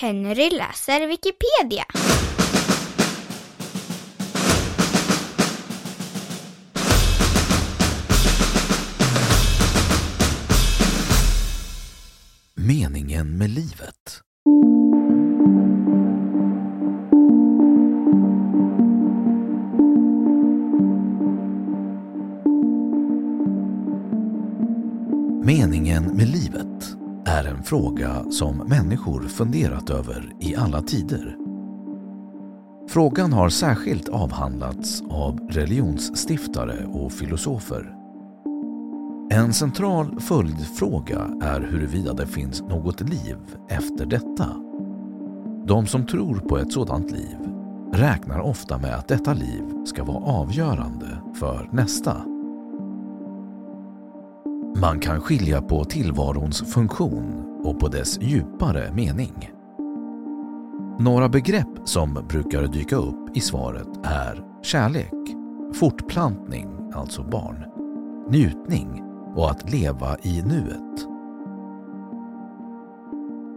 Henry läser Wikipedia. Meningen med livet. Meningen med livet är en fråga som människor funderat över i alla tider. Frågan har särskilt avhandlats av religionsstiftare och filosofer. En central följdfråga är huruvida det finns något liv efter detta. De som tror på ett sådant liv räknar ofta med att detta liv ska vara avgörande för nästa. Man kan skilja på tillvarons funktion och på dess djupare mening. Några begrepp som brukar dyka upp i svaret är kärlek, fortplantning, alltså barn, njutning och att leva i nuet.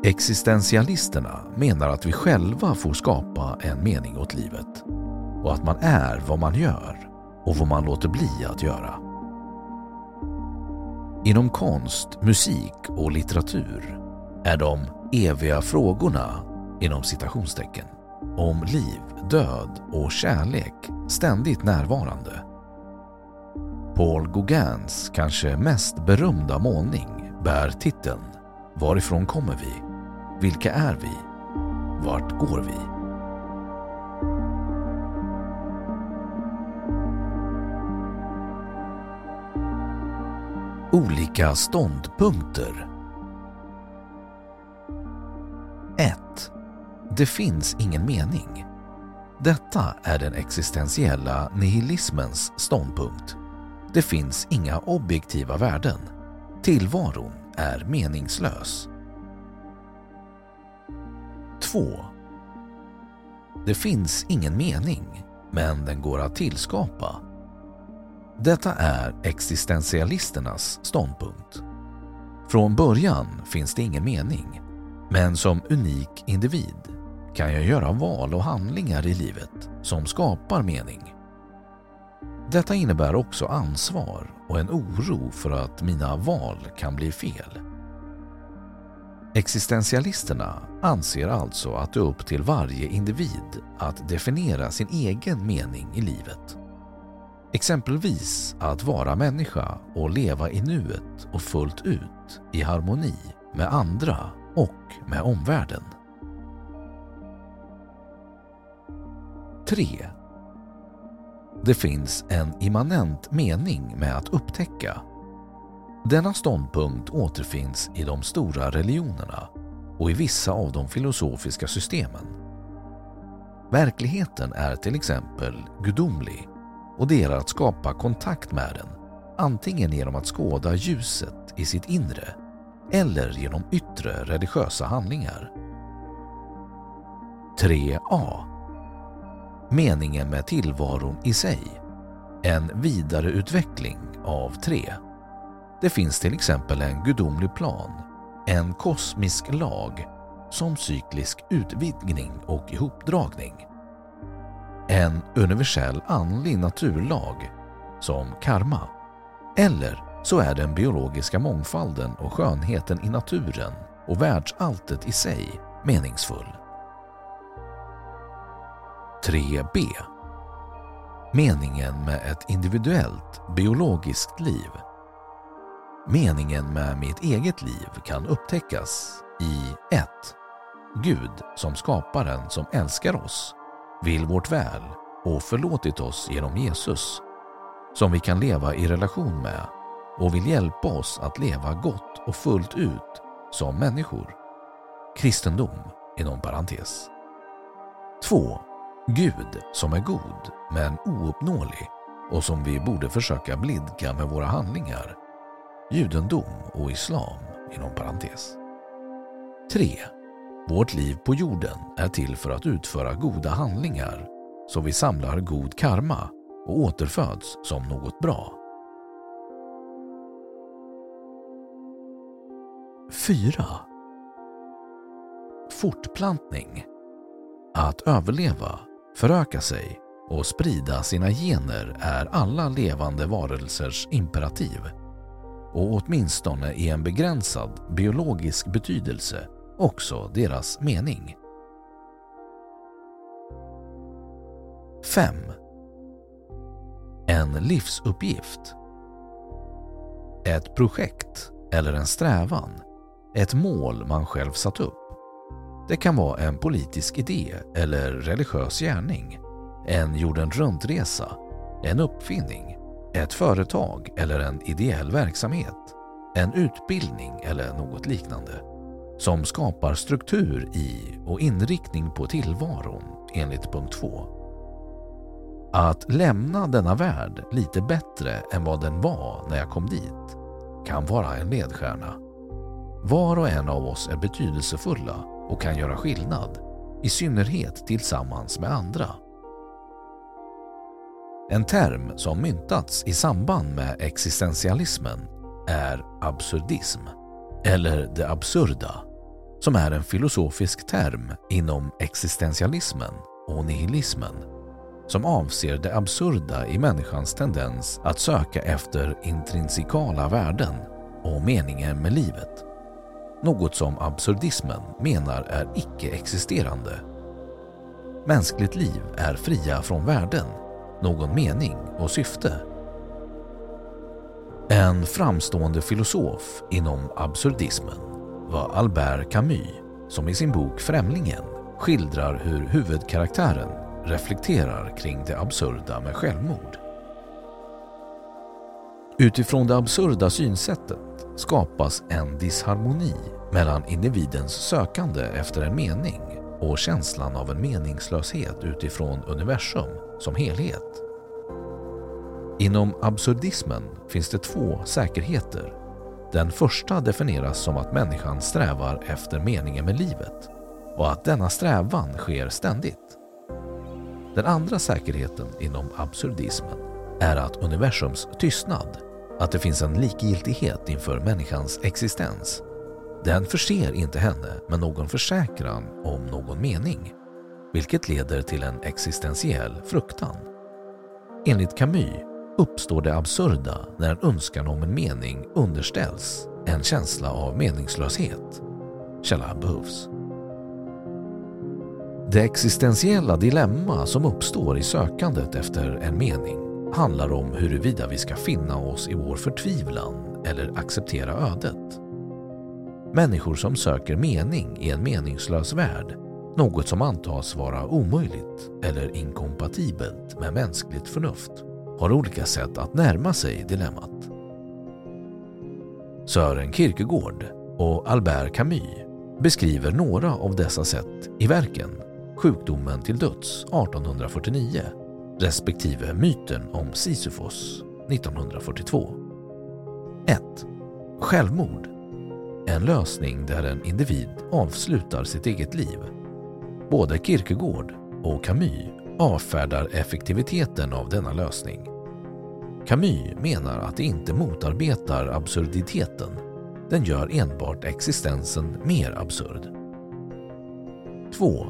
Existentialisterna menar att vi själva får skapa en mening åt livet och att man är vad man gör och vad man låter bli att göra. Inom konst, musik och litteratur är de eviga frågorna inom citationstecken om liv, död och kärlek ständigt närvarande. Paul Gauguins kanske mest berömda målning bär titeln Varifrån kommer vi? Vilka är vi? Vart går vi? Olika ståndpunkter 1. Det finns ingen mening. Detta är den existentiella nihilismens ståndpunkt. Det finns inga objektiva värden. Tillvaron är meningslös. 2. Det finns ingen mening, men den går att tillskapa. Detta är existentialisternas ståndpunkt. Från början finns det ingen mening, men som unik individ kan jag göra val och handlingar i livet som skapar mening. Detta innebär också ansvar och en oro för att mina val kan bli fel. Existentialisterna anser alltså att det är upp till varje individ att definiera sin egen mening i livet. Exempelvis att vara människa och leva i nuet och fullt ut i harmoni med andra och med omvärlden. 3. Det finns en immanent mening med att upptäcka. Denna ståndpunkt återfinns i de stora religionerna och i vissa av de filosofiska systemen. Verkligheten är till exempel gudomlig och det är att skapa kontakt med den antingen genom att skåda ljuset i sitt inre eller genom yttre religiösa handlingar. 3a Meningen med tillvaron i sig. En vidareutveckling av 3. Det finns till exempel en gudomlig plan en kosmisk lag som cyklisk utvidgning och ihopdragning. En universell andlig naturlag som karma. Eller så är den biologiska mångfalden och skönheten i naturen och världsalltet i sig meningsfull. 3b Meningen med ett individuellt biologiskt liv. Meningen med mitt eget liv kan upptäckas i 1. Gud som skaparen som älskar oss, vill vårt väl och förlåtit oss genom Jesus, som vi kan leva i relation med och vill hjälpa oss att leva gott och fullt ut som människor. Kristendom inom parentes. 2. Gud som är god men ouppnåelig och som vi borde försöka blidka med våra handlingar. Judendom och islam inom parentes. 3. Vårt liv på jorden är till för att utföra goda handlingar så vi samlar god karma och återföds som något bra. 4. Fortplantning. Att överleva, föröka sig och sprida sina gener är alla levande varelsers imperativ och åtminstone i en begränsad biologisk betydelse också deras mening. 5. En livsuppgift. Ett projekt eller en strävan. Ett mål man själv satt upp. Det kan vara en politisk idé eller religiös gärning, en jorden runt-resa, en uppfinning, ett företag eller en ideell verksamhet, en utbildning eller något liknande som skapar struktur i och inriktning på tillvaron enligt punkt 2. Att lämna denna värld lite bättre än vad den var när jag kom dit kan vara en ledstjärna. Var och en av oss är betydelsefulla och kan göra skillnad, i synnerhet tillsammans med andra. En term som myntats i samband med existentialismen är absurdism, eller det absurda, som är en filosofisk term inom existentialismen och nihilismen som avser det absurda i människans tendens att söka efter intrinsikala värden och meningen med livet. Något som absurdismen menar är icke-existerande. Mänskligt liv är fria från värden, någon mening och syfte. En framstående filosof inom absurdismen var Albert Camus som i sin bok Främlingen skildrar hur huvudkaraktären reflekterar kring det absurda med självmord. Utifrån det absurda synsättet skapas en disharmoni mellan individens sökande efter en mening och känslan av en meningslöshet utifrån universum som helhet. Inom absurdismen finns det två säkerheter. Den första definieras som att människan strävar efter meningen med livet och att denna strävan sker ständigt. Den andra säkerheten inom absurdismen är att universums tystnad, att det finns en likgiltighet inför människans existens. Den förser inte henne med någon försäkran om någon mening, vilket leder till en existentiell fruktan. Enligt Camus uppstår det absurda när en önskan om en mening underställs en känsla av meningslöshet. Källa behövs. Det existentiella dilemma som uppstår i sökandet efter en mening handlar om huruvida vi ska finna oss i vår förtvivlan eller acceptera ödet. Människor som söker mening i en meningslös värld, något som antas vara omöjligt eller inkompatibelt med mänskligt förnuft, har olika sätt att närma sig dilemmat. Sören Kierkegaard och Albert Camus beskriver några av dessa sätt i verken Sjukdomen till döds 1849 respektive Myten om Sisyfos 1942. 1. Självmord. En lösning där en individ avslutar sitt eget liv. Både Kierkegaard och Camus avfärdar effektiviteten av denna lösning. Camus menar att det inte motarbetar absurditeten. Den gör enbart existensen mer absurd. 2.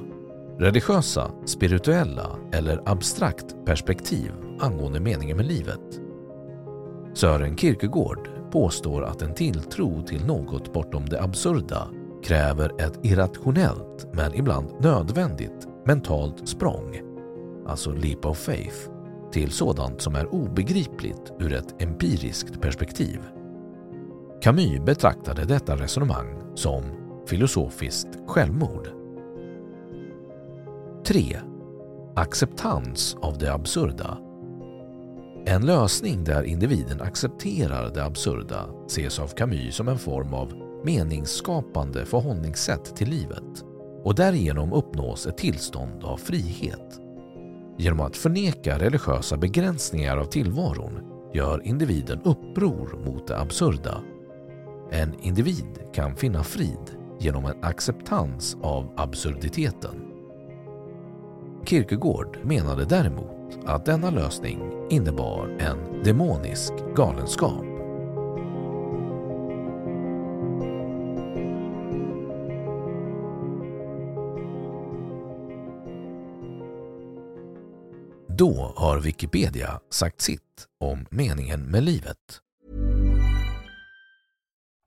Religiösa, spirituella eller abstrakt perspektiv angående meningen med livet. Sören Kierkegaard påstår att en tilltro till något bortom det absurda kräver ett irrationellt men ibland nödvändigt mentalt språng, alltså leap of faith, till sådant som är obegripligt ur ett empiriskt perspektiv. Camus betraktade detta resonemang som filosofiskt självmord. 3. Acceptans av det absurda. En lösning där individen accepterar det absurda ses av Camus som en form av meningsskapande förhållningssätt till livet och därigenom uppnås ett tillstånd av frihet. Genom att förneka religiösa begränsningar av tillvaron gör individen uppror mot det absurda. En individ kan finna frid genom en acceptans av absurditeten. Kierkegaard menade däremot att denna lösning innebar en demonisk galenskap. Då har Wikipedia sagt sitt om meningen med livet.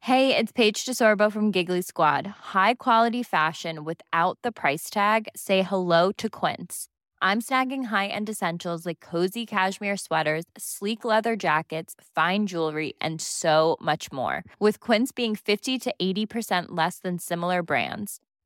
Hey, it's Paige DeSorbo from Giggly Squad. High quality fashion without the price tag. Say hello to Quince. I'm snagging high-end essentials like cozy cashmere sweaters, sleek leather jackets, fine jewelry, and so much more. With Quince being 50 to 80% less than similar brands.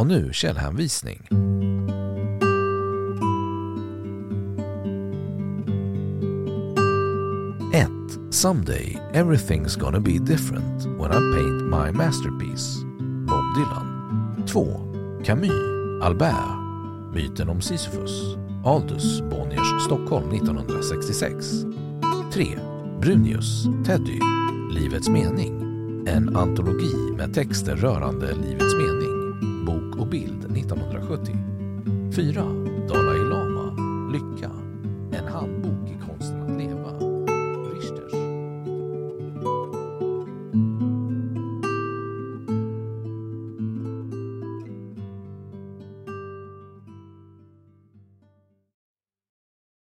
Och nu källhänvisning. Someday everything's gonna be different when I paint my masterpiece. Bob Dylan. 2. Camus, Albert. Myten om Sisyfos. Aldus, Bonniers, Stockholm 1966. 3. Brunius, Teddy. Livets mening. En antologi med texter rörande livets mening. Bok och bild 1970. 4. Dalai Lama, Lycka, en handbok